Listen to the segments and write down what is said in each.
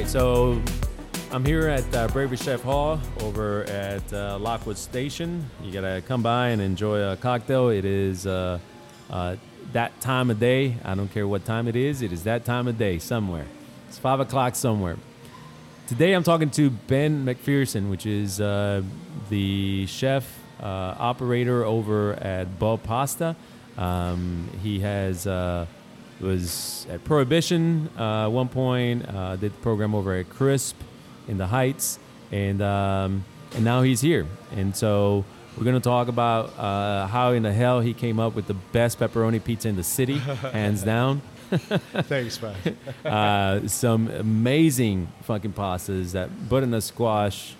right, so I'm here at uh, Bravery Chef Hall over at uh, Lockwood Station. You gotta come by and enjoy a cocktail. It is uh, uh, that time of day. I don't care what time it is. It is that time of day somewhere. It's five o'clock somewhere. Today I'm talking to Ben McPherson, which is uh, the chef uh, operator over at BOH Pasta. Um, he has was at Prohibition uh, at one point. Uh, did the program over at Crisp in the Heights, and um, and now he's here. And so we're gonna talk about uh, how in the hell he came up with the best pepperoni pizza in the city, hands down. Thanks, man. uh, some amazing fucking pastas. That butternut squash,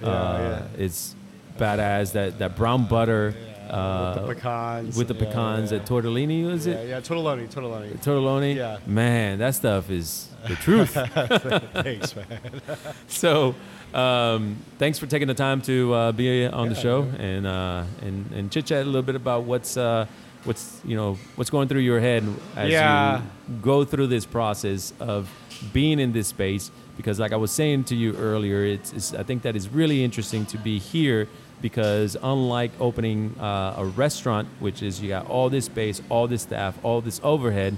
Yeah, uh, yeah. it's badass. That that brown butter uh, with the pecans. with the pecans. yeah. At tortellini, was Yeah, it? yeah, tortelloni, tortelloni. Tortelloni. Yeah. Man, that stuff is the truth. Thanks, man. so, um, thanks for taking the time to uh, be on the show and uh, and and chit chat a little bit about what's uh, what's you know what's going through your head as Yeah. you go through this process of being in this space. Because, like I was saying to you earlier, it's, it's I think that is really interesting to be here because unlike opening uh, a restaurant, which is you got all this space, all this staff, all this overhead,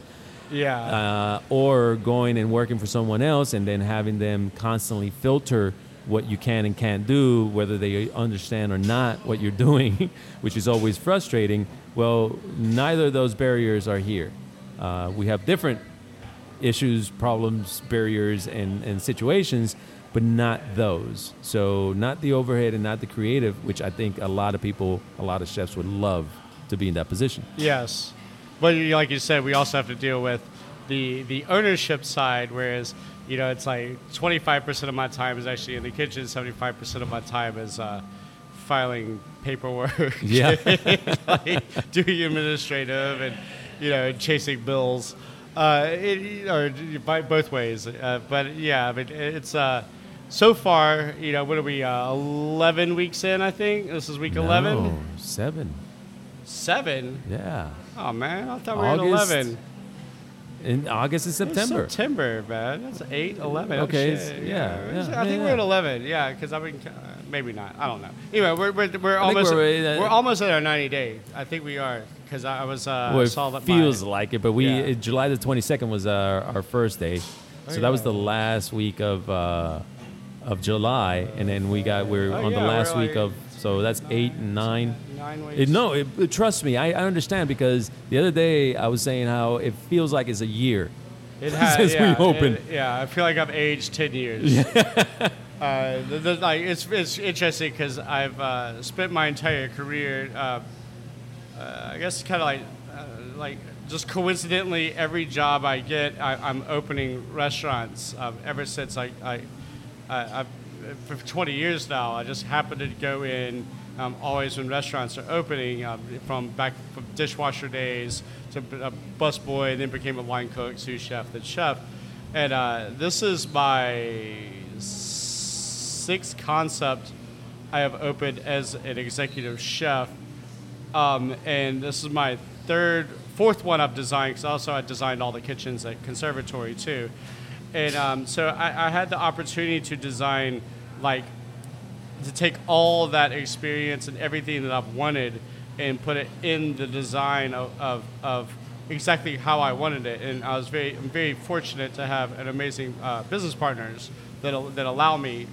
Yeah. uh, or going and working for someone else and then having them constantly filter what you can and can't do, whether they understand or not what you're doing, which is always frustrating. Well, neither of those barriers are here. Uh, we have different issues, problems, barriers, and, and situations, but not those. So, not the overhead and not the creative, which I think a lot of people, a lot of chefs would love to be in that position. Yes, but like you said, we also have to deal with the the ownership side. Whereas you know, it's like twenty five percent of my time is actually in the kitchen. Seventy five percent of my time is uh, filing paperwork. Yeah. like doing administrative and you know chasing bills. Uh, it, or by both ways, uh, but yeah, I mean it's uh, so far. You know, what are we? Uh, Eleven weeks in, I think this is week eleven. No, seven. Seven. Yeah. Oh man, I thought we were at eleven. In August and It's September. September, man. That's 8, 11. Okay, Oh, it's- shit. yeah, It's- yeah, I think yeah, we're at 11. Yeah, because I mean, uh, maybe not. I don't know. Anyway, we're, we're, we're almost we're, uh, we're almost at our 90 day. I think we are because I, I was uh, well, saw it that feels my, like it, but we Yeah. July the twenty second was our, our first day, Oh, so that was the last week of uh, of July, and then we got we're Oh, on the last week like of so that's eight and nine. nine weeks. It, no, it, it- trust me, I, I understand because the other day I was saying how it feels like it's a year. It has, since we opened. it- yeah, I feel like I've aged 10 years. uh, the, the, like, it's, it's interesting because I've uh, spent my entire career, uh, uh, I guess, kind of like, uh, like just coincidentally, every job I get, I, I'm opening restaurants. Um, ever since I, I, I, for 20 years now, I just happen to go in. Um, always when restaurants are opening, um, from back from dishwasher days to a busboy, then became a line cook, sous chef, then chef. And uh, this is my sixth concept I have opened as an executive chef. Um, and this is my third, fourth one I've designed because also I designed all the kitchens at Conservatory too. And um, so I, I had the opportunity to design, like, to take all that experience and everything that I've wanted and put it in the design of, of, of exactly how I wanted it. And I was very, I'm very fortunate to have an amazing uh, business partners that, that allow me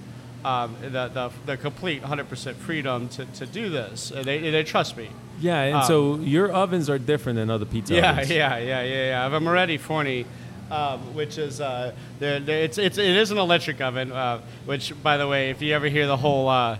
um, the, the, the complete 100% freedom to, to do this. And they, they trust me. Yeah, and Um, so your ovens are different than other pizza Yeah, ovens. yeah, yeah, yeah, yeah. I have a Moretti Forni, um, which is uh, they're, they're, it's, it's it is an electric oven. Uh, which, by the way, if you ever hear the whole. Uh,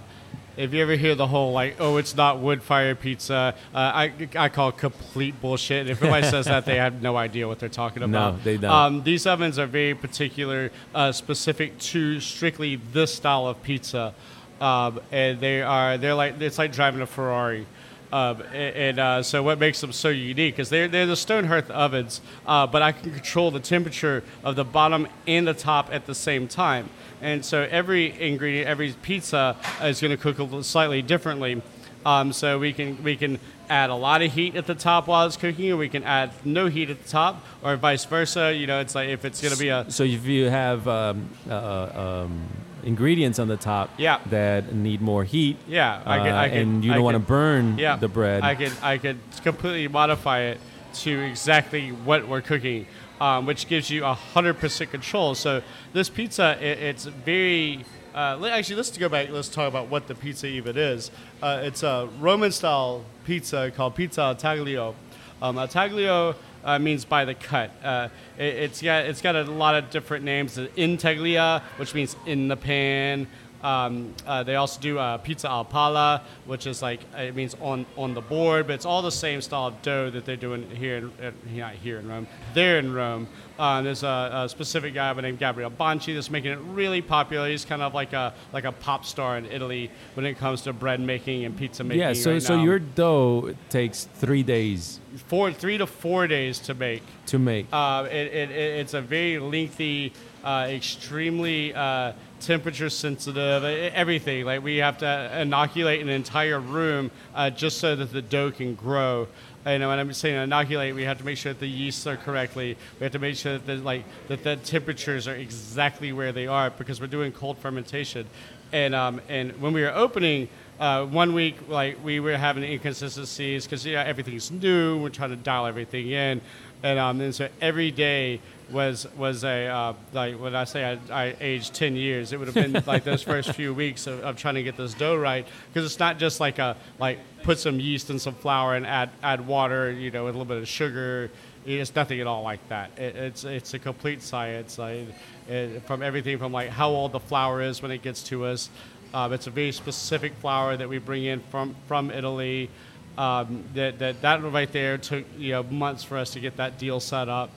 if you ever hear the whole like, oh, it's not wood fire pizza, uh, I, I call it complete bullshit. And if anybody says that, they have no idea what they're talking about. No, they don't. Um, these ovens are very particular, uh, specific to strictly this style of pizza, um, and they are they're like it's like driving a Ferrari. Um, a- and uh, so, what makes them so unique is they're, they're the stone hearth ovens, uh, but I can control the temperature of the bottom and the top at the same time. And so, every ingredient, every pizza is going to cook slightly differently. Um, so we can we can add a lot of heat at the top while it's cooking, or we can add no heat at the top, or vice versa. You know, it's like if it's going to be a So if you have um, uh, um, ingredients on the top Yeah. that need more heat, Yeah, I can- uh, I can- and you I don't want to burn yeah, the bread. I could I could completely modify it to exactly what we're cooking, um, which gives you hundred percent control. So this pizza, it, it's very. Uh, actually, let's go back. Let's talk about what the pizza even is. Uh, it's a Roman style pizza called pizza taglio. Um, taglio uh, means by the cut. Uh, it, it's got it's got a lot of different names. The In teglia, which means in the pan. Um, uh, they also do uh, pizza al pala, which is like it means on on the board, but it's all the same style of dough that they're doing here in uh, not here in Rome. There in Rome. Uh, there's a, a specific guy by the name Gabriel Bonci that's making it really popular. He's kind of like a like a pop star in Italy when it comes to bread making and pizza making. yeah, so right so now. your dough takes three days four three to four days to make. to make. Uh, it, it- it's a very lengthy, uh, extremely uh, temperature sensitive, everything. Like we have to inoculate an entire room uh, just so that the dough can grow. And when I'm saying inoculate, we have to make sure that the yeasts are correctly. We have to make sure that the, like that the temperatures are exactly where they are because we're doing cold fermentation. And um, and when we were opening, uh, one week like we were having inconsistencies because yeah everything's new. We're trying to dial everything in, and um, and so every day was was a uh, like when I say I, I aged ten years, it would have been like those first few weeks of, of trying to get this dough right because it's not just like a like put some yeast and some flour and add add water, you know, with a little bit of sugar. It's nothing at all like that. It, it's it's a complete science. Like, it, from everything from like how old the flour is when it gets to us. Um, it's a very specific flour that we bring in from from Italy. Um, that, that that right there took you know months for us to get that deal set up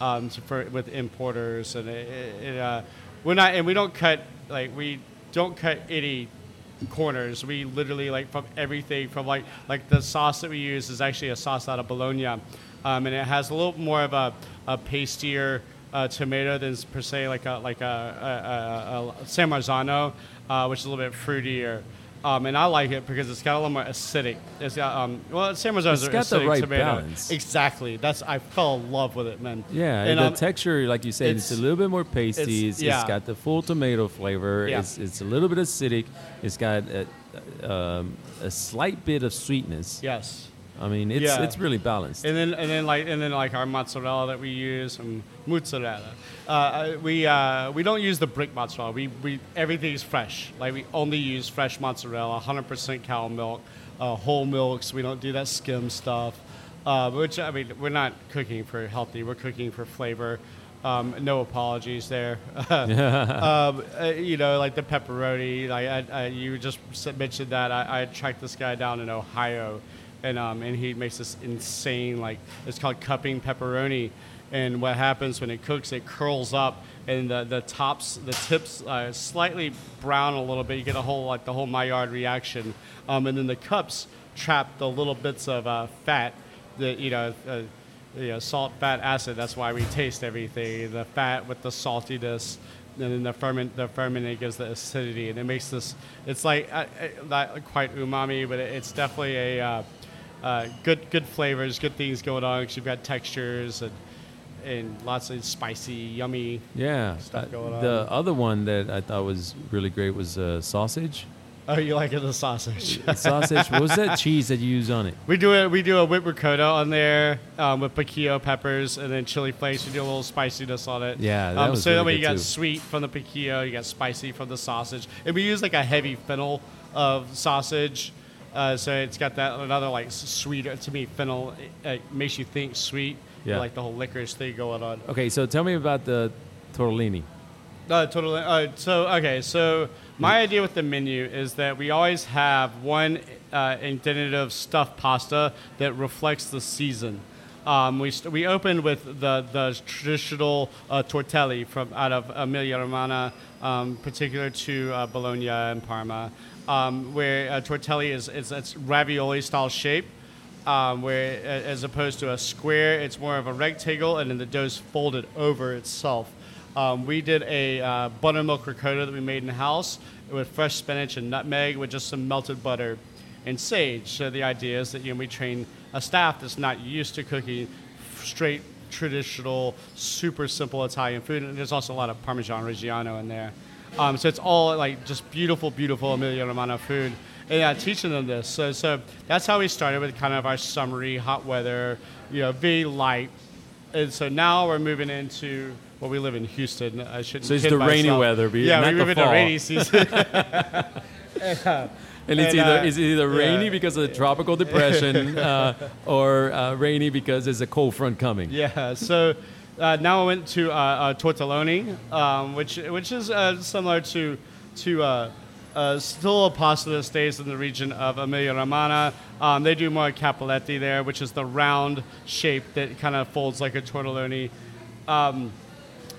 um, for with importers and it, it, uh, we're not and we don't cut like we don't cut any corners. We literally like from everything from like like the sauce that we use is actually a sauce out of Bologna, um, and it has a little more of a, a pastier uh, tomato than per se like a like a, a, a, a San Marzano, uh, which is a little bit fruitier. Um, and I like it because it's got a little more acidic. It's got um, well, San Marzano's It's got the right tomato. balance. Exactly. That's I fell in love with it, man. Yeah, And, the um, texture, like you said, it's, it's- a little bit more pasty. It's, yeah. it's got the full tomato flavor. Yeah. It's, it's a little bit acidic. It's got a, um, a slight bit of sweetness. yes. I mean, it's Yeah. it's really balanced. And then, and then, like, and then, like our mozzarella that we use, and mozzarella. Uh, we uh, we don't use the brick mozzarella. We we everything's fresh. Like we only use fresh mozzarella, 100% cow milk, uh, whole milks. We don't do that skim stuff. Uh, which I mean, we're not cooking for healthy. We're cooking for flavor. Um, no apologies there. um, uh, you know, like the pepperoni. Like I, I, you just mentioned that I, I tracked this guy down in Ohio, and um, and he makes this insane like it's called cupping pepperoni. And what happens when it cooks, it curls up, and the, the tops, the tips, uh, slightly brown a little bit. You get a whole like the whole Maillard reaction, um, and then the cups trap the little bits of uh, fat that you know. Uh, salt, fat, acid. That's why we taste everything. The fat with the saltiness, and then the ferment, the fermenting gives the acidity, and it makes this. It's like uh, uh, not quite umami, but it, it's definitely a uh, uh, good, good flavors, good things going on. Because you've got textures and and lots of spicy, yummy. yeah. stuff uh, on. the other one that I thought was really great was uh, sausage. Oh, you like it, the sausage? The sausage. what was that cheese that you use on it? We do it. we do a whipped ricotta on there um, with piquillo peppers and then chili flakes. We do a little spiciness on it. Yeah, that um, was so that way you got too. sweet from the piquillo, you got spicy from the sausage, and we use like a heavy fennel of sausage. Uh, so it's got that another like sweet to me fennel it, it makes you think sweet. Yeah. like the whole licorice thing going on. Okay, so tell me about the tortellini. Uh, totally. Uh, so okay, so my idea with the menu is that we always have one uh, intensive stuffed pasta that reflects the season. Um, we, st- we opened with the, the traditional uh, tortelli from out of Emilia Romagna, um, particular to uh, Bologna and Parma, um, where uh, tortelli is, is it's ravioli style shape um, where as opposed to a square, it's more of a rectangle, and then the dough's folded over itself. Um, we did a uh, buttermilk ricotta that we made in house with fresh spinach and nutmeg with just some melted butter, and sage. So the idea is that you know we train a staff that's not used to cooking straight traditional, super simple Italian food, and there's also a lot of Parmesan Reggiano in there. Um, so it's all like just beautiful, beautiful Emilia Romagna food. And yeah, teaching them this. So, so that's how we started with kind of our summery, hot weather, you know, very light. And so now we're moving into well, we live in Houston. I shouldn't. So it's the rainy weather, but yeah, we the move into rainy season. And it's And, either uh, it's either rainy yeah. because of the tropical depression, uh, or uh, rainy because there's a cold front coming. Yeah. So uh, now I went to uh, uh, tortelloni, um, which which is uh, similar to to uh, uh, still a pasta that stays in the region of Emilia Romagna. Um, they do more cappelletti there, which is the round shape that kind of folds like a tortelloni. Um,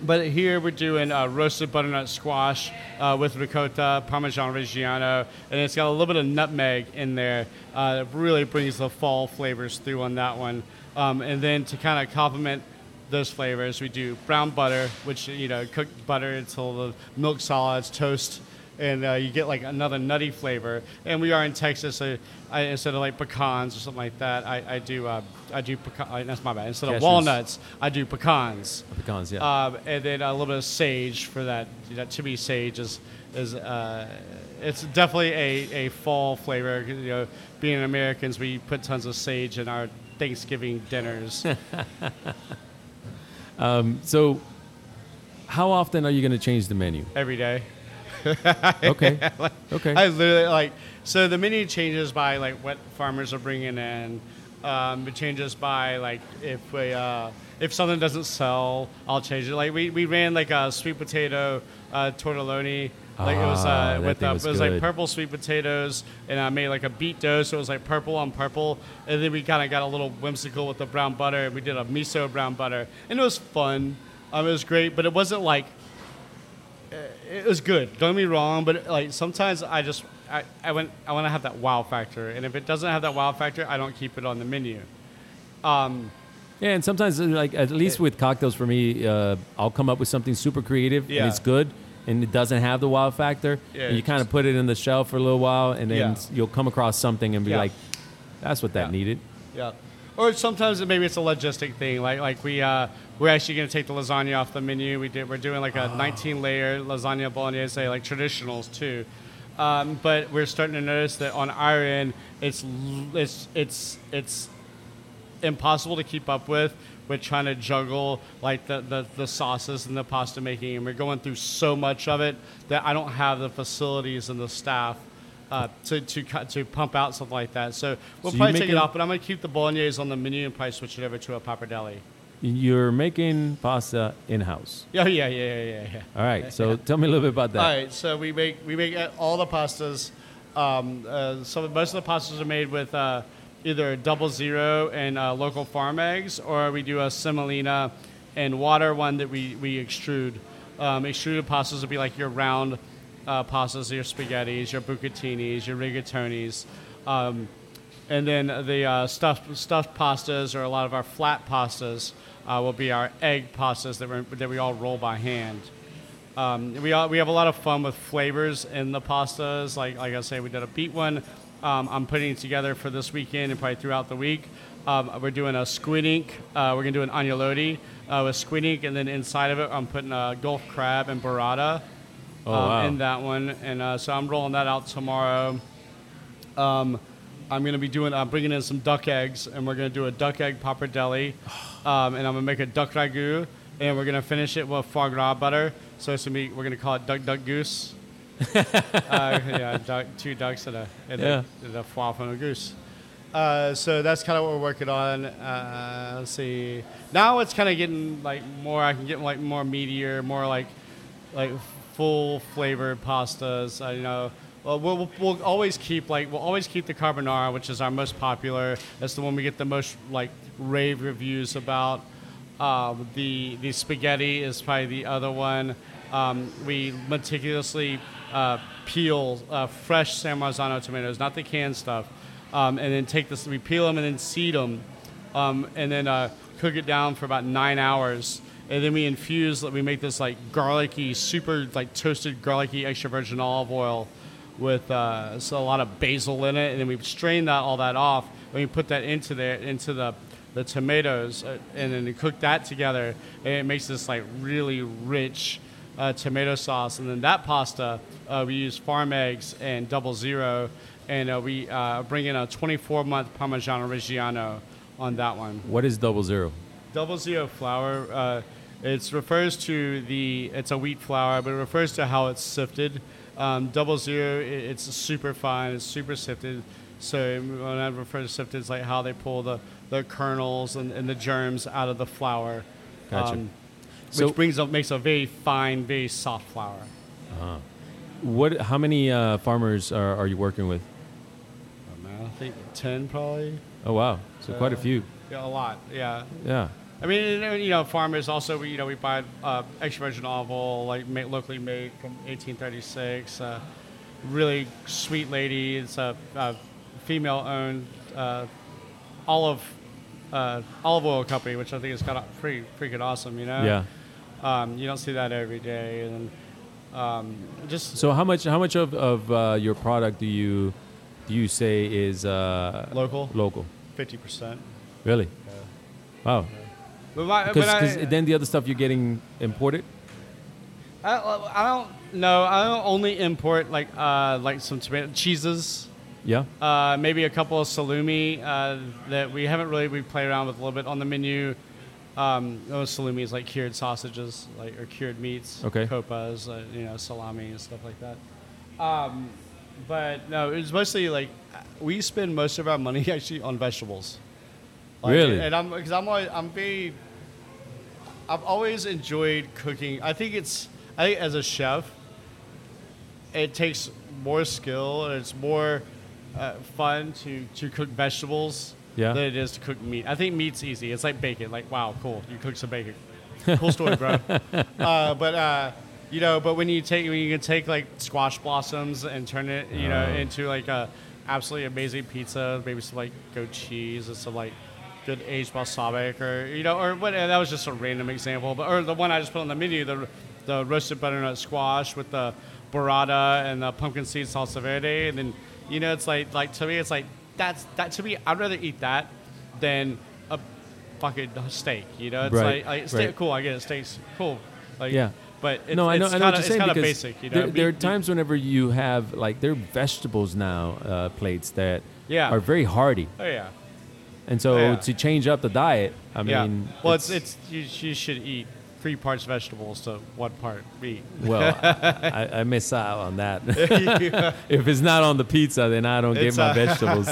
but here we're doing roasted butternut squash with ricotta, Parmesan Reggiano, and it's got a little bit of nutmeg in there. It really brings the fall flavors through on that one. Um, and then to kind of complement those flavors, we do brown butter, which you know cooked butter until the milk solids toast, and uh, you get like another nutty flavor. And we are in Texas, so I, instead of like pecans or something like that, I, I do uh, I do pecan. That's my bad. Instead of Cashews. walnuts, I do pecans. Pecans, yeah. Um, and then a little bit of sage for that. That to me, sage is is uh, it's definitely a, a fall flavor. You know, being Americans, we put tons of sage in our Thanksgiving dinners. so, how often are you going to change the menu? every day. Okay. Okay. I literally like so the menu changes by like what farmers are bringing in. Um, it changes by like if we uh, if something doesn't sell, I'll change it. Like we, we ran like a sweet potato uh, tortelloni. Like it was Ah, uh, with uh, was it was like purple sweet potatoes, and I made like a beet dough, so it was like purple on purple. And then we kind of got a little whimsical with the brown butter. and We did a miso brown butter, and it was fun. Um, it was great, but it wasn't like it was good. Don't get me wrong, but like sometimes I just I, I went I want to have that wow factor, and if it doesn't have that wow factor, I don't keep it on the menu. Um, Yeah, and sometimes, uh, like at least with cocktails for me, uh, I'll come up with something super creative Yeah. and it's good, and it doesn't have the wow factor. Yeah, and you kind of put it in the shelf for a little while, and then Yeah. you'll come across something and be Yeah. like, "That's what that needed." yeah, or sometimes maybe it's a logistic thing. Like like we uh, we're actually going to take the lasagna off the menu. We did we're doing like a 19 layer lasagna bolognese, like traditionals too. Um, but we're starting to notice that on our end, it's it's it's it's impossible to keep up with with trying to juggle like the, the, the sauces and the pasta making and we're going through so much of it that I don't have the facilities and the staff uh, to, to cut to pump out something like that. So we'll So probably take it off, but I'm gonna keep the bolognese on the menu and probably switch it over to a pappardelle. You're making pasta in house. Yeah, yeah, yeah, yeah, yeah. yeah. All right, so tell me a little bit about that. All right, so we make we make uh, all the pastas. Um, uh, so most of the pastas are made with uh, either double zero and uh, local farm eggs, or we do a semolina and water one that we we extrude. Um, extruded pastas would be like your round uh, pastas, your spaghettis, your bucatinis, your rigatonis. Um, and then the uh, stuffed stuffed pastas, or a lot of our flat pastas, uh, will be our egg pastas that, we that we all roll by hand. Um, we all, we have a lot of fun with flavors in the pastas. Like like I say, we did a beet one. Um, I'm putting it together for this weekend and probably throughout the week. Um, we're doing a squid ink. Uh, we're gonna do an agnolotti uh, with squid ink, and then inside of it, I'm putting a Gulf crab and burrata Oh, um, wow. in that one. And uh, so I'm rolling that out tomorrow. Um, I'm gonna be doing. I'm bringing in some duck eggs, and we're gonna do a duck egg pappardelle, um, and I'm gonna make a duck ragu, and we're gonna finish it with foie gras butter. So it's gonna be. We're gonna call it duck duck goose. uh, yeah, duck, two ducks and a and, Yeah. a, and a foie from a goose. Uh, so that's kind of what we're working on. Uh, let's see. Now it's kind of getting like more. I can get like more meatier, more like like full flavored pastas. I know. Well, we'll, we'll, we'll always keep like we'll always keep the carbonara, which is our most popular. That's the one we get the most like rave reviews about. Um, the the spaghetti is probably the other one. Um, we meticulously uh, peel uh, fresh San Marzano tomatoes, not the canned stuff, um, and then take this. We peel them and then seed them, um, and then uh, cook it down for about nine hours. And then we infuse. We make this like garlicky, super like toasted garlicky extra virgin olive oil with uh, so a lot of basil in it, and then we strain that all that off, and we put that into there into the the tomatoes, uh, and then cook that together, and it makes this like really rich uh, tomato sauce. And then that pasta, uh, we use farm eggs and double zero, and uh, we uh, bring in a 24 month Parmigiano Reggiano on that one. What is double zero? Double zero flour. Uh, it refers to the. It's a wheat flour, but it refers to how it's sifted. Um, double zero. It, it's super fine. It's super sifted. So when I refer to sifted, it's like how they pull the, the kernels and, and the germs out of the flour. Gotcha. um, which So- brings up makes a very fine, very soft flour. What? How many uh, farmers are, are you working with? Oh, I think ten probably. Oh wow, so quite a Uh, few. Yeah, a lot. Yeah. Yeah. I mean, you know, farmers also, we, you know, we buy uh, extra virgin olive oil, like ma- locally made from 1836. Uh, really sweet lady. It's a, a female-owned uh, olive uh, olive oil company, which I think is kind of pretty freaking awesome. You know. Yeah. Um, you don't see that every day, and um, just So how much? How much of, of uh, your product do you do you say is uh, local, local? fifty percent. Really? Wow. But, my, but Because then the other stuff you're getting imported. I, I don't know. I don't only import like uh, like some tomato cheeses. Yeah. Uh, maybe a couple of salumi uh, that we haven't really we played around with a little bit on the menu. Um, those salumi is like cured sausages, like or cured meats, Okay. copas, uh, you know, salami and stuff like that. Um, but no, it's mostly like we spend most of our money actually on vegetables. Like, Really? And I'm because I'm always, I'm very I've always enjoyed cooking. I think it's I think as a chef, it takes more skill and it's more uh, fun to, to cook vegetables Yeah. than it is to cook meat. I think meat's easy. It's like bacon. Like wow, cool, you cook some bacon. Cool story, bro. uh, but uh, you know, but when you take when you can take like squash blossoms and turn it, you know, Oh. into like a absolutely amazing pizza, maybe some like goat cheese and some like good aged balsamic or you know or what that was just a random example but or the one i just put on the menu the the roasted butternut squash with the burrata and the pumpkin seed salsa verde and then you know it's like like to me it's like that's that to me i'd rather eat that than a fucking steak you know it's Right, like, like steak right. cool i get it steak's cool like Yeah. but it's, no, I know. it's I know kinda, what you're it's saying kind of because basic you know there, there are times whenever you have like there are vegetables now uh, plates that Yeah. are very hearty, oh yeah and so Yeah. to change up the diet, I yeah mean, well it's it's you, you should eat three parts vegetables to one part meat well, I, I miss out on that. if it's not on the pizza, then I don't It's, get my vegetables.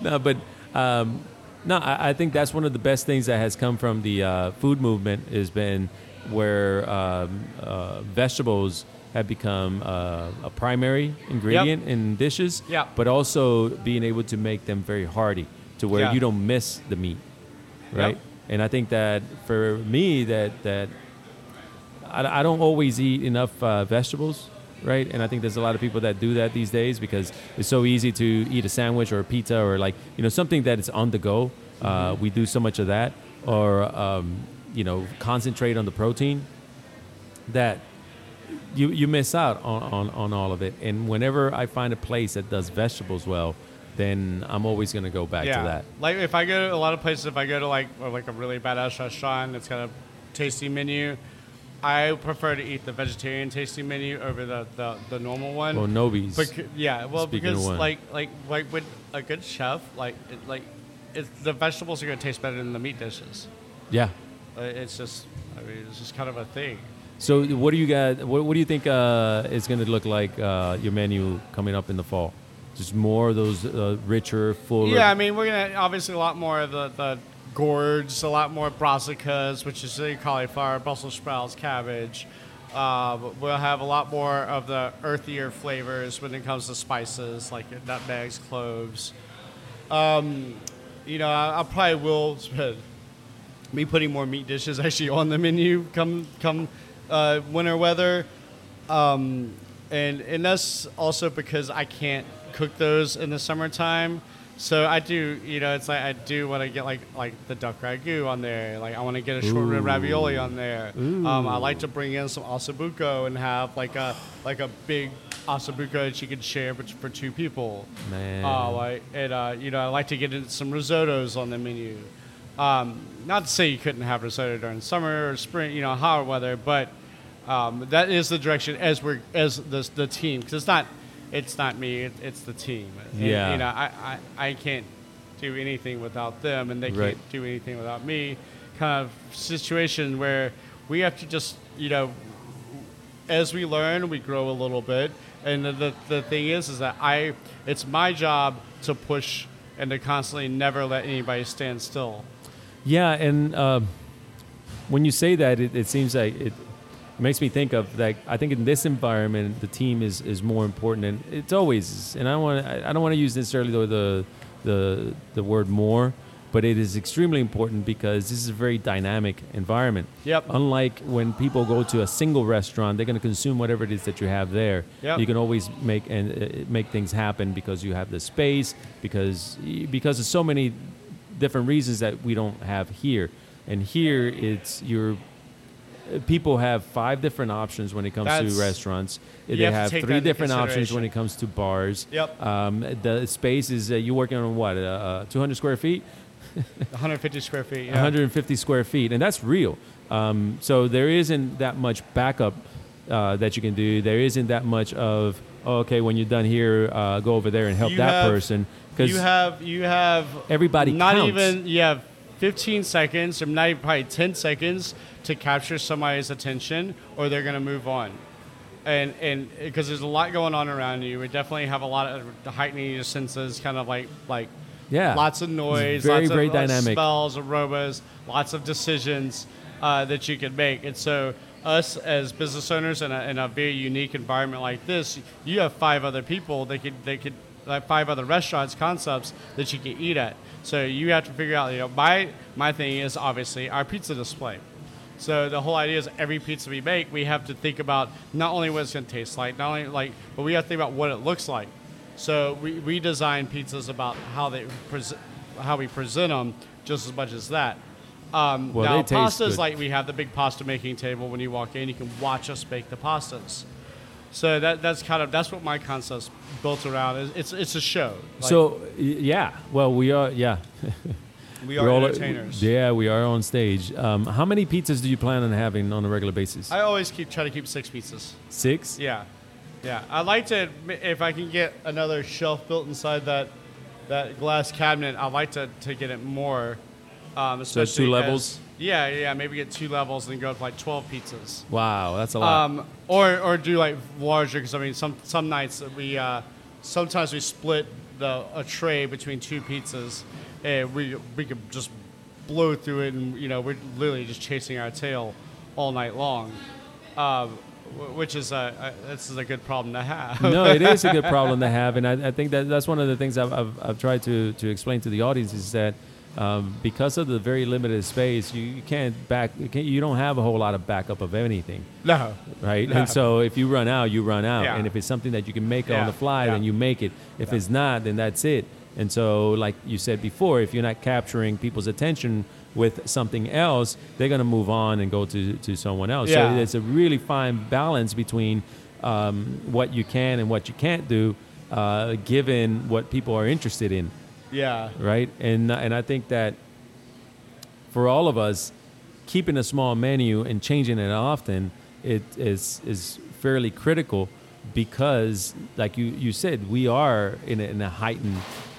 no, but um, no, I, I think that's one of the best things that has come from the uh, food movement has been where um, uh, vegetables have become uh, a primary ingredient in dishes, Yep. but also being able to make them very hearty to where Yeah. you don't miss the meat, right? Yep. And I think that for me, that that I, I don't always eat enough uh, vegetables, right? And I think there's a lot of people that do that these days because it's so easy to eat a sandwich or a pizza or like you know something that is on the go. Uh, we do so much of that, or um, you know, concentrate on the protein that you you miss out on, on, on all of it. And whenever I find a place that does vegetables well, then I'm always going to go back to that. Like if I go to a lot of places, if I go to like or like a really badass restaurant that's got a tasty menu, I prefer to eat the vegetarian tasty menu over the, the, the normal one. Well, Nobi's. Bec- yeah, well, Speaking because like like like with a good chef, like it, like it's, the vegetables are gonna taste better than the meat dishes. yeah. Uh, It's just, I mean, it's just kind of a thing. So, what do you got? What, what do you think uh, is going to look like uh, your menu coming up in the fall? Just more of those uh, richer, fuller. Yeah, I mean, we're gonna obviously a lot more of the, the gourds, a lot more brassicas, which is the cauliflower, Brussels sprouts, cabbage. Uh, we'll have a lot more of the earthier flavors when it comes to spices, like nutmegs, cloves. Um, you know, I, I probably will me putting more meat dishes actually on the menu come come uh, winter weather, um, and and that's also because I can't cook those in the summertime. So I do, you know, it's like I do want to get like like the duck ragu on there. Like I want to get a short rib ravioli on there. Um, I like to bring in some ossobuco and have like a like a big ossobuco that you can share but for two people. Man. Uh, like, and uh, you know, I like to get in some risottos on the menu. Um, not to say you couldn't have risotto during summer or spring, you know, hot weather, but um, that is the direction as we're as the the team because it's not it's not me, it, it's the team. And, Yeah. you know, I, I I can't do anything without them, and they Right. can't do anything without me. Kind of situation where we have to just you know as we learn, we grow a little bit. And the, the, the thing is, is that I, it's my job to push and to constantly never let anybody stand still. Yeah, and uh, when you say that, it, it seems like it makes me think of like I think in this environment, the team is, is more important, and it's always. And I want I don't want to use necessarily the, the the the word more, but it is extremely important because this is a very dynamic environment. Yep. Unlike when people go to a single restaurant, they're going to consume whatever it is that you have there. Yep. You can always make and uh, make things happen because you have the space because because of so many different reasons that we don't have here. And here it's your people have five different options when it comes That's- to restaurants. They have have three different options when it comes to bars. Yep. Um, the space is uh, you working on what? Uh, 200 square feet? 150 square feet. Yeah. 150 square feet, and that's real. Um, so there isn't that much backup uh, that you can do. There isn't that much of oh, okay. When you're done here, uh, go over there and help You that have- person because You have you have Everybody not counts. even you have 15 seconds or not even probably 10 seconds to capture somebody's attention or they're going to move on. And and because there's a lot going on around you, we definitely have a lot of heightening your senses, kind of like like yeah, lots of noise, very, lots very of uh, dynamic. smells, aromas, lots of decisions uh, that you can make. And so, us as business owners in a, in a very unique environment like this, you have five other people that could they could like five other restaurants concepts that you can eat at. So you have to figure out. You know, my my thing is obviously our pizza display. So the whole idea is every pizza we make, we have to think about not only what it's going to taste like, not only like, but we have to think about what it looks like. So we, we design pizzas about how they pres- how we present them just as much as that. Um, Well, now pastas good. like we have the big pasta making table when you walk in, you can watch us bake the pastas. So that that's kind of that's what my concept's built around. It's it's, it's a show. Like, so yeah, well we are yeah. we We're all- entertainers. yeah, we are on stage. Um, how many pizzas do you plan on having on a regular basis? I always keep try to keep six pizzas. Six. Yeah, yeah. I'd like to if I can get another shelf built inside that that glass cabinet. I'd like to, to get it more. Um, So two levels? Yeah, yeah. Maybe get two levels and go up to like twelve pizzas. Wow, that's a lot. Um, or or do like larger because I mean some some nights that we uh, sometimes we split the a tray between two pizzas and we we could just blow through it and you know we're literally just chasing our tail all night long, wh- which is a, a this is a good problem to have. no, it is a good problem to have, and I, I think that that's one of the things I've, I've, I've tried to, to explain to the audience is that um, because of the very limited space, you, you can't back, you, can't, you don't have a whole lot of backup of anything, no. right? No. And so if you run out, you run out, Yeah. and if it's something that you can make Yeah, on the fly, yeah. then you make it. If it's not, then that's it. And so, like you said before, if you're not capturing people's attention with something else, they're going to move on and go to, to someone else. So it's a really fine balance between um, what you can and what you can't do, uh, given what people are interested in, Yeah. right? And and I think that for all of us, keeping a small menu and changing it often, it is is fairly critical because, like you, you said, we are in a, in a heightened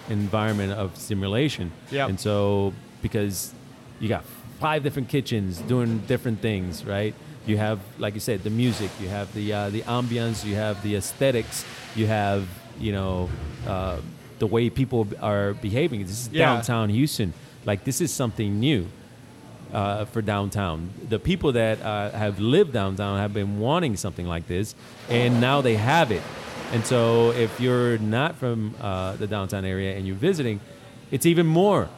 environment of stimulation. Yep. And so, because you got five different kitchens doing different things, right? You have, like you said, the music. You have the uh, the ambience. You have the aesthetics. You have, you know, uh, the way people are behaving. This is Yeah. downtown Houston. Like this is something new uh, for downtown. The people that uh, have lived downtown have been wanting something like this, and now they have it. And so, if you're not from uh, the downtown area and you're visiting, it's even more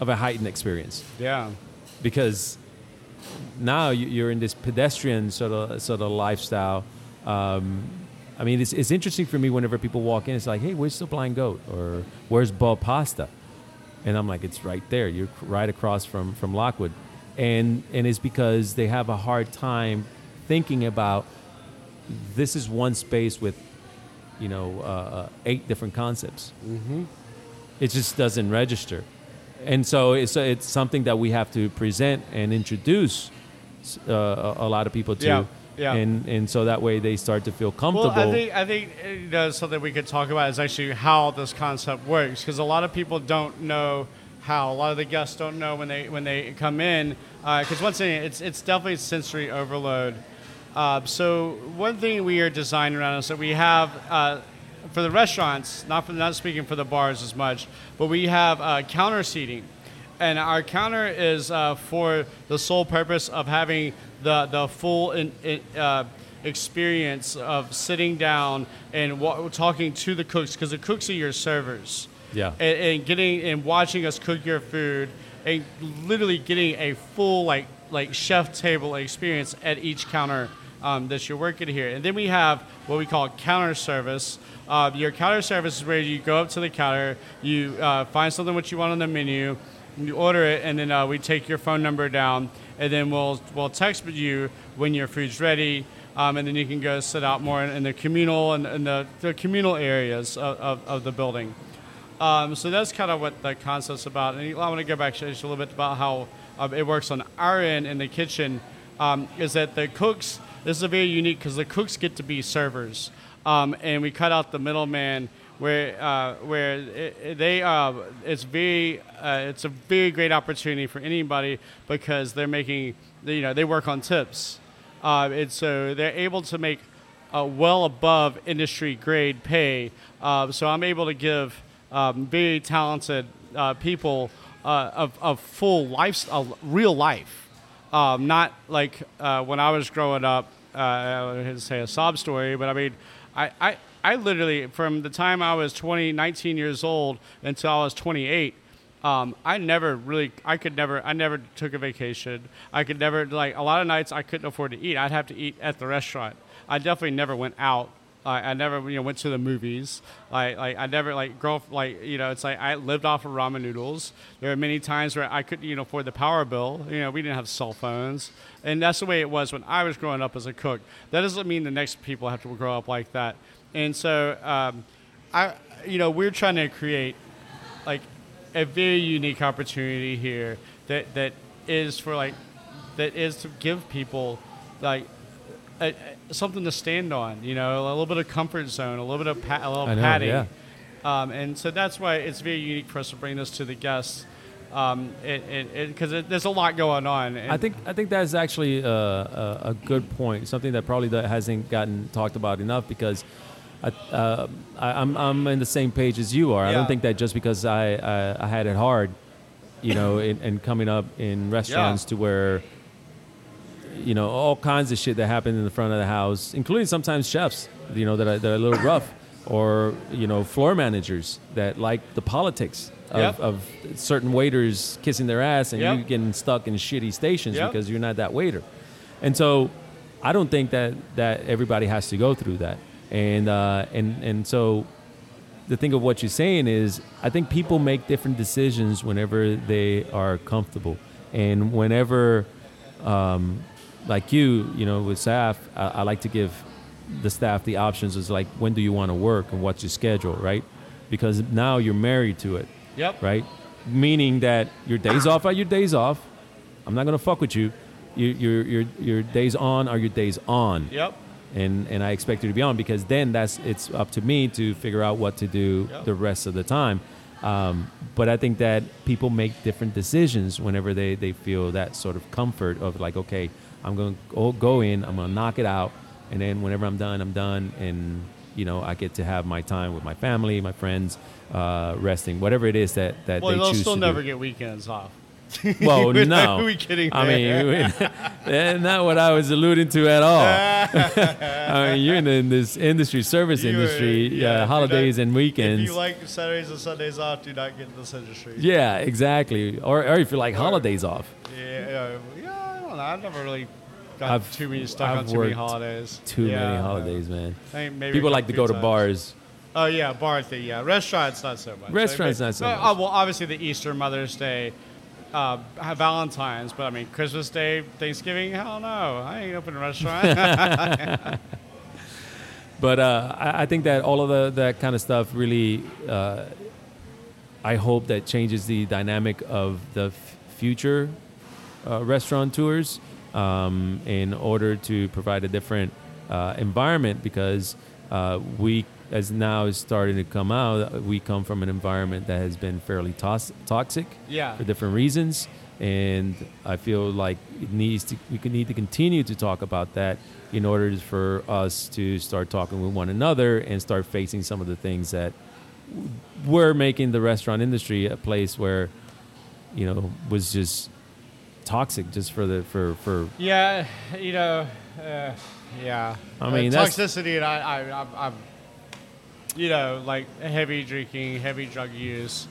of a heightened experience Yeah. because now you- you're in this pedestrian sort of sort of lifestyle. Um, I mean, it's, it's interesting for me whenever people walk in. It's like, hey, where's the blind goat or where's BOH Pasta? And I'm like, it's right there. You're right across from from Lockwood, and and it's because they have a hard time thinking about this is one space with you know, uh, uh, eight different concepts. Mm-hmm. It just doesn't register, and so it's it's something that we have to present and introduce uh, a, a lot of people to. Yeah, yeah. And and so that way they start to feel comfortable. Well, I think I think uh, you know, something we could talk about is actually how this concept works because a lot of people don't know how. A lot of the guests don't know when they when they come in because once again, it's it's definitely sensory overload. Uh, so one thing we are designing around is that we have uh, for the restaurants, not for, not speaking for the bars as much, but we have uh, counter seating, and our counter is uh, for the sole purpose of having the the full in, in, uh, experience of sitting down and wa- talking to the cooks because the cooks are your servers. Yeah. And, and getting and watching us cook your food and literally getting a full like like chef table experience at each counter um, that you're working here. And then we have what we call counter service. Uh, your counter service is where you go up to the counter, you uh, find something what you want on the menu, you order it, and then uh, we take your phone number down, and then we'll we'll text you when your food's ready. Um, and then you can go sit out more in, in the communal and, and the, the communal areas of, of, of the building. Um, so that's kind of what the concept's about. And I want to go back just a little bit about how um, it works on our end in the kitchen. Um, is that the cooks? This is a very unique because the cooks get to be servers, um, and we cut out the middleman where uh, where it, they uh, it's very uh, it's a very great opportunity for anybody because they're making you know they work on tips, uh, and so they're able to make well above industry grade pay. Uh, so I'm able to give um, very talented uh, people of, of full life, uh, real life. Um, not like when I was growing up, I say a sob story, but I mean, I, I, I literally, from the time I was 20, 19 years old until I was 28, um, I never really, I could never, I never took a vacation. I could never, like, a lot of nights I couldn't afford to eat. I'd have to eat at the restaurant. I definitely never went out. I I never, you know, went to the movies. Like, like I never, like, grow, like, you know, it's like I lived off of ramen noodles. There are many times where I couldn't, you know, afford the power bill. You know, we didn't have cell phones, and that's the way it was when I was growing up as a cook. That doesn't mean the next people have to grow up like that. And so, um, I, you know, we're trying to create like a very unique opportunity here that that is for like that is to give people like a, a- something to stand on. You know, a little bit of comfort zone, a little bit of pa- a little know, padding. yeah. Um, and so that's why it's very unique for us to bring this to the guests. Um, because it, there's a lot going on. And I think I think that's actually a, a, a good point. Something that probably that hasn't gotten talked about enough because I, uh, I, I'm I'm in the same page as you are. I don't think that just because I I, I had it hard, you know, in, and coming up in restaurants to where you know all kinds of shit that happened in the front of the house, including sometimes chefs, you know, that are, that are a little rough, or you know, floor managers that like the politics of, Yep. of certain waiters kissing their ass and Yep. you getting stuck in shitty stations Yep. because you're not that waiter. And so, I don't think that that everybody has to go through that. And uh, and and so, the thing of what you're saying is, I think people make different decisions whenever they are comfortable, and whenever, um, like you, you know, with staff, I, I like to give the staff the options. Is like, when do you want to work and what's your schedule, right? Because now you're married to it Yep. right? Meaning that your days off are your days off. I'm not gonna fuck with you. Your your your your days on are your days on, Yep. And and I expect you to be on because then that's it's up to me to figure out what to do Yep. the rest of the time. Um, but I think that people make different decisions whenever they, they feel that sort of comfort of like, okay, I'm going to go, in, I'm going to knock it out, and then whenever I'm done, I'm done, and you know I get to have my time with my family, my friends, uh, resting, whatever it is that that Well, they they'll choose still never do. get weekends off. Well, no. are we kidding? I mean, that's not what I was alluding to at all. I mean, you're in, this industry, service You industry, yeah, yeah, if holidays and weekends. If you like Saturdays and Sundays off, do not get in this industry. yeah, exactly. Or, or if you like holidays off. Yeah, yeah, yeah, I don't know. I've never really got I've- too many stuck I've on too many holidays. Too Yeah, many holidays, man. Maybe People like to go to bars. Oh yeah, bar thing. Yeah, restaurants not so much. Restaurants I mean, not so uh, much. uh, well, obviously the Easter, Mother's Day, uh, Valentine's, but I mean Christmas Day, Thanksgiving. Hell no, I ain't open a restaurant. but uh, I, I think that all of the that kind of stuff really, uh, I hope that changes the dynamic of the f- future uh, restaurant tours um, in order to provide a different uh, environment because uh, we, as now is starting to come out, we come from an environment that has been fairly tos- toxic Yeah. for different reasons. And I feel like it needs to, we need to continue to talk about that in order for us to start talking with one another and start facing some of the things that were making the restaurant industry a place where, you know, was just toxic just for the, for, for, Yeah, you know, uh, yeah. I mean, uh, that's- toxicity, and I, I, I'm, I'm, you know, like heavy drinking, heavy drug use,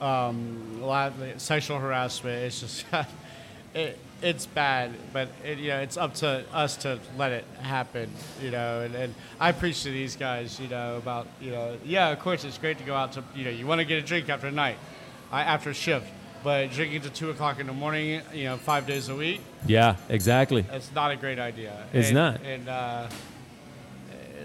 um, a lot sexual harassment. It's just, it, it's bad, but it, you know, it's up to us to let it happen. You know, and, and I preach to these guys, you know, about, you know, yeah, of course, it's great to go out to, you know, you want to get a drink after a night, I, after a shift. But drinking to two o'clock in the morning, you know, five days a week, yeah, exactly. it's not a great idea. It's and, not. and uh,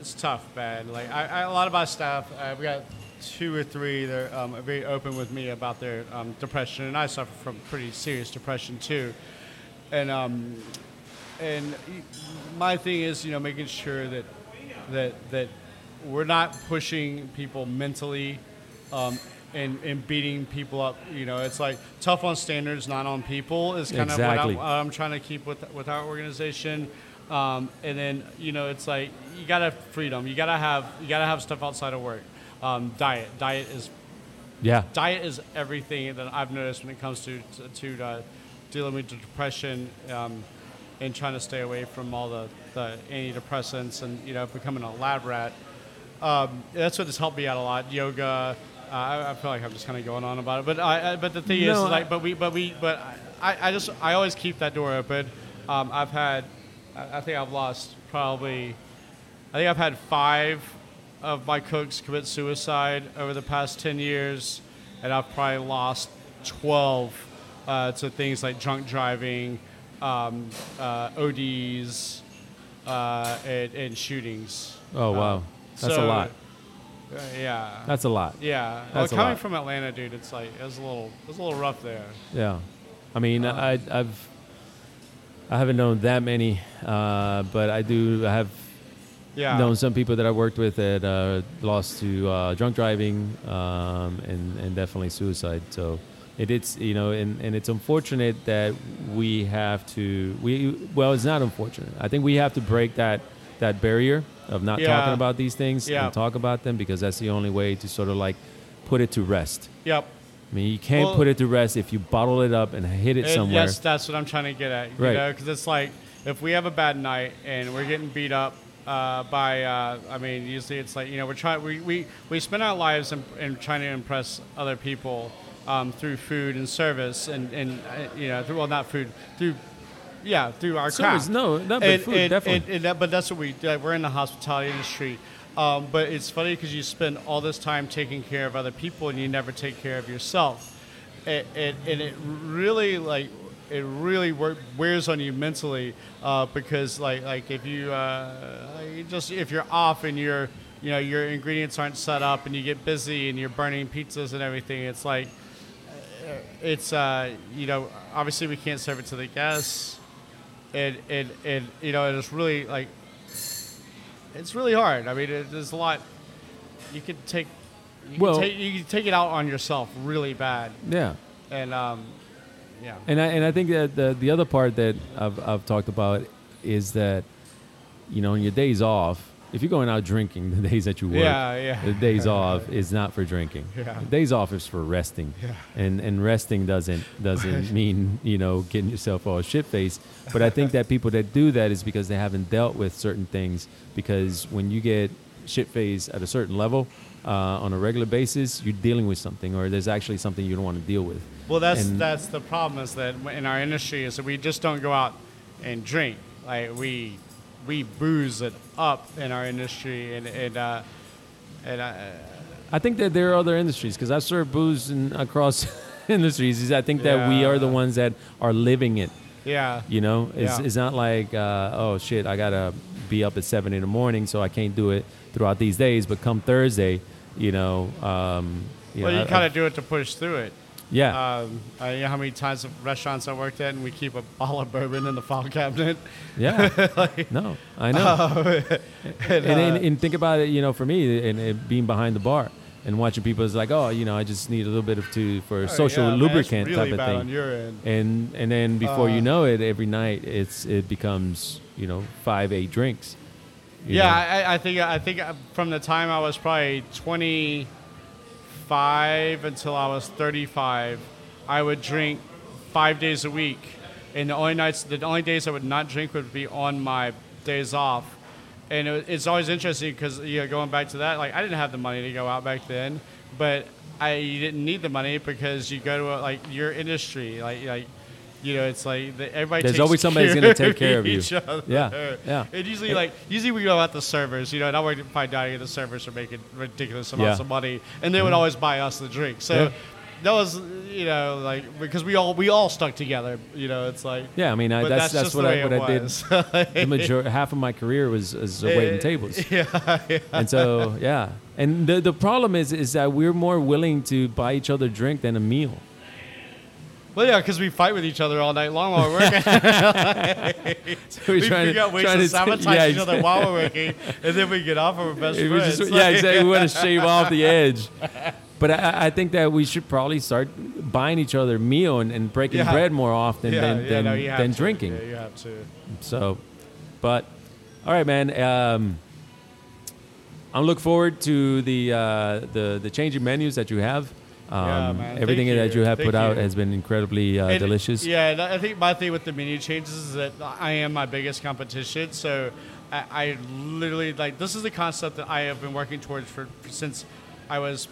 it's tough, man. Like I, I, a lot of my staff, uh, we got two or three that are um, are very open with me about their um, depression, and I suffer from pretty serious depression too. And um, and my thing is, you know, making sure that that that we're not pushing people mentally um, and, and beating people up. You know, it's like tough on standards, not on people. Is kind Exactly. of what I'm, I'm trying to keep with with our organization. Um, and then you know, it's like you gotta have freedom. You gotta have you gotta have stuff outside of work. Um, diet, diet is Yeah. diet is everything that I've noticed when it comes to to, to uh, dealing with the depression um, and trying to stay away from all the, the antidepressants and you know becoming a lab rat. Um, that's what has helped me out a lot. Yoga. Uh, I, I feel like I'm just kind of going on about it, but I, I but the thing is, No, like, but we, but we, but I, I just, I always keep that door open. Um, I've had, I, I think I've lost probably, I think I've had five of my cooks commit suicide over the past 10 years, and I've probably lost 12 uh, to things like drunk driving, um, uh, ODs, uh, and, and shootings. Oh, wow. Um, That's a lot. uh, yeah. That's a lot. yeah. Well, that's a coming from Atlanta, dude, it's like it was a little, it was a little rough there. Yeah, I mean, Uh, I, I've I haven't known that many, uh, but I do. I have Yeah. known some people that I worked with that uh, lost to uh, drunk driving um, and and definitely suicide. So it, it's you know, and, and it's unfortunate that we have to. We well, it's not unfortunate. I think we have to break that that barrier of not Yeah. talking about these things Yeah. and talk about them because that's the only way to sort of like put it to rest. Yep. I mean, you can't Well- put it to rest if you bottle it up and hit it And somewhere. Yes, that's what I'm trying to get at. You Right. know, because it's like if we have a bad night and we're getting beat up uh, by, uh, I mean, usually it's like you know we're trying we, we, we spend our lives in, in trying to impress other people um, through food and service and and uh, you know through well not food through yeah through our Service, craft. no, not but food, and- definitely. and- and that- but that's what we do. We're in the hospitality industry. Um, but it's funny because you spend all this time taking care of other people and you never take care of yourself. And, and, and it really like it really wears on you mentally uh, because like like if you, uh, just if you're off and you're you know your ingredients aren't set up and you get busy and you're burning pizzas and everything, it's like it's uh, you know obviously we can't serve it to the guests and and and you know, it's really like it's really hard. I mean, it, there's a lot you could take. You Well- can take, you can take it out on yourself really bad, yeah. and um, yeah, And I and I think that the the other part that I've I've talked about is that you know on your days off, if you're going out drinking, the days that you work, Yeah, yeah. the days off is not for drinking. Yeah. The days off is for resting. Yeah. And and resting doesn't doesn't mean you know getting yourself all shit faced. But I think that people that do that is because they haven't dealt with certain things. Because when you get shit faced at a certain level. Uh, on a regular basis, you're dealing with something, or there's actually something you don't want to deal with. Well, that's And- that's the problem is that in our industry is that we just don't go out and drink. Like we we booze it up in our industry, and and uh, and uh, I think that there are other industries because I've served booze in, across industries. Is I think that we are the ones that are living it. yeah, You know, it's, Yeah. it's not like uh, oh shit, I gotta be up at seven in the morning, so I can't do it throughout these days. But come Thursday, you know, um, you well, know, you kind of do it to push through it. Yeah, Um, I you know how many times of restaurants I worked at, and we keep a bottle of bourbon in the file cabinet. yeah. no, I know. and, and, and think about it, you know, for me, and, and being behind the bar and watching people is like, oh, you know, I just need a little bit of two for social Oh, yeah, man, it's lubricant really type of bad thing. on your end. and and then before you Uh, know it, every night it's it becomes you know five eight drinks. you Yeah. I, I think I think uh, from the time I was probably 25 until I was 35, I would drink five days a week, and the only nights, the only days I would not drink would be on my days off. And it, it's always interesting because you know, going back to that, like I didn't have the money to go out back then, but I you didn't need the money because you go to a, like your industry, like like. You know, it's like the, everybody. There's takes always somebody who's care gonna take care of you. each other. Yeah, yeah. And usually, like usually we go out the servers, you know, and I would find out the servers are making ridiculous amounts Yeah. of money, and they would mm-hmm. always buy us the drink. So Yeah. that was, you know, like because we all we all stuck together. You know, it's like. Yeah, I mean, I, that's that's that's what I what I did. the major half of my career was was waiting tables. Yeah, yeah. and so yeah, and the the problem is is that we're more willing to buy each other drink than a meal. Well, yeah, because we fight with each other all night long while we're working. So we trying to- figure out ways trying to sabotage yeah, each other while we're working, and then we get off and we're best It friends. just- yeah, exactly. We want to shave off the edge. But I, I think that we should probably start buying each other meal and, and breaking Yeah. bread more often Yeah, than than, no, than drinking. Yeah, you have to. So, but all right, man. Um, I'm looking forward to the uh, the the changing menus that you have. Um, Yeah, man. Everything Thank that you. you have Thank put out has been incredibly uh, delicious. Yeah, I think my thing with the menu changes is that I am my biggest competition. So I, I literally like this is the concept that I have been working towards for since I was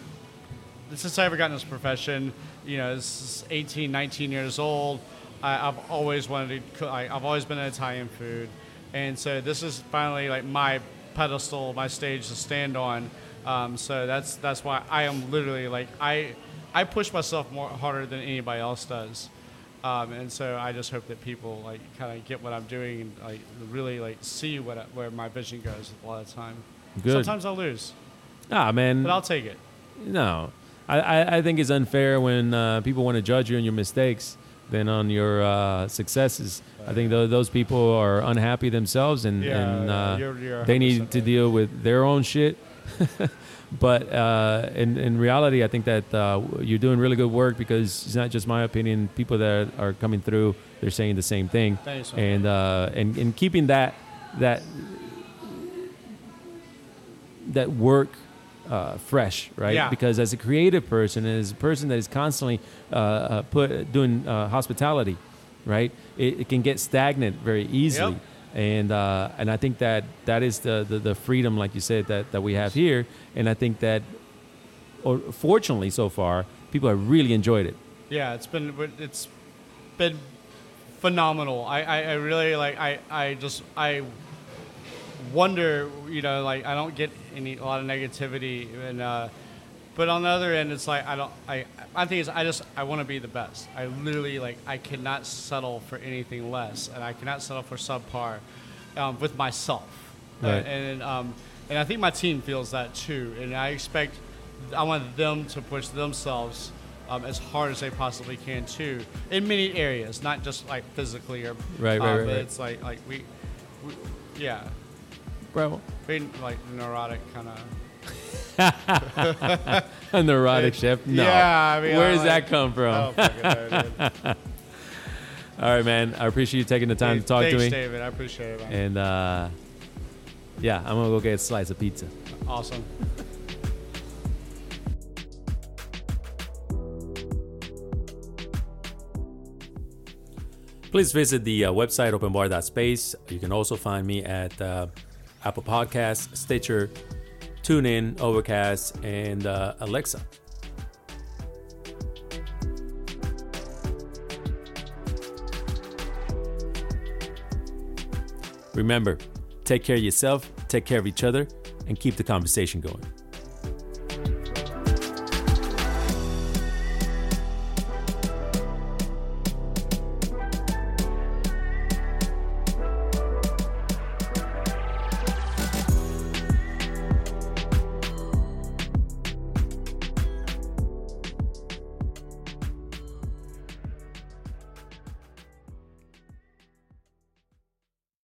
since I ever got in this profession. You know, this is 18, 19 years old. I, I've always wanted to. cook- I, I've always been an Italian food, and so this is finally like my pedestal, my stage to stand on. Um, so that's that's why I am literally like I I push myself more harder than anybody else does. Um, and so I just hope that people like kind of get what I'm doing and like really like see what I, where my vision goes a lot of the time. Good. Sometimes I'll lose, Ah, man. but I'll take it. No, I, I, I think it's unfair when uh, people want to judge you on your mistakes than on your uh, successes. I think tho- those people are unhappy themselves and, Yeah, and uh, you're- you're they need to deal with their own shit. but uh, in, in reality, I think that uh, you're doing really good work because it's not just my opinion. People that are coming through, they're saying the same thing. Man. and, uh, and, and keeping that, that, that work uh, fresh, right? Yeah. Because as a creative person, as a person that is constantly uh, uh, put doing uh, hospitality, right? It, it can get stagnant very easily, Yep. And uh, and I think that that is the, the the freedom, like you said, that that we have here, and I think that, or fortunately, so far, people have really enjoyed it. Yeah, it's been it's been phenomenal. I, I, I really like I, I just I wonder you know like I don't get any a lot of negativity and uh, but on the other end it's like I don't I my thing is I just I want to be the best. I literally like I cannot settle for anything less and I cannot settle for subpar um, with myself. Uh, Right. and um, and I think my team feels that too. And I expect I want them to push themselves um, as hard as they possibly can too, in many areas, not just like physically or Right, right, uh, right, But right. it's like like we, we yeah, Bro, being like neurotic kind of. a neurotic chef? No. Yeah, I mean, where I'm does like- that come from? Oh, fucking hell, dude. All right, man. I appreciate you taking the time Hey, to talk thanks, to me. David. I appreciate it. Man. And uh, yeah, I'm gonna go get a slice of pizza. awesome. Please visit the uh, website openbar.space. You can also find me at uh, Apple Podcasts, Stitcher, TuneIn, Overcast, and uh, Alexa. Remember, take care of yourself, take care of each other, and keep the conversation going.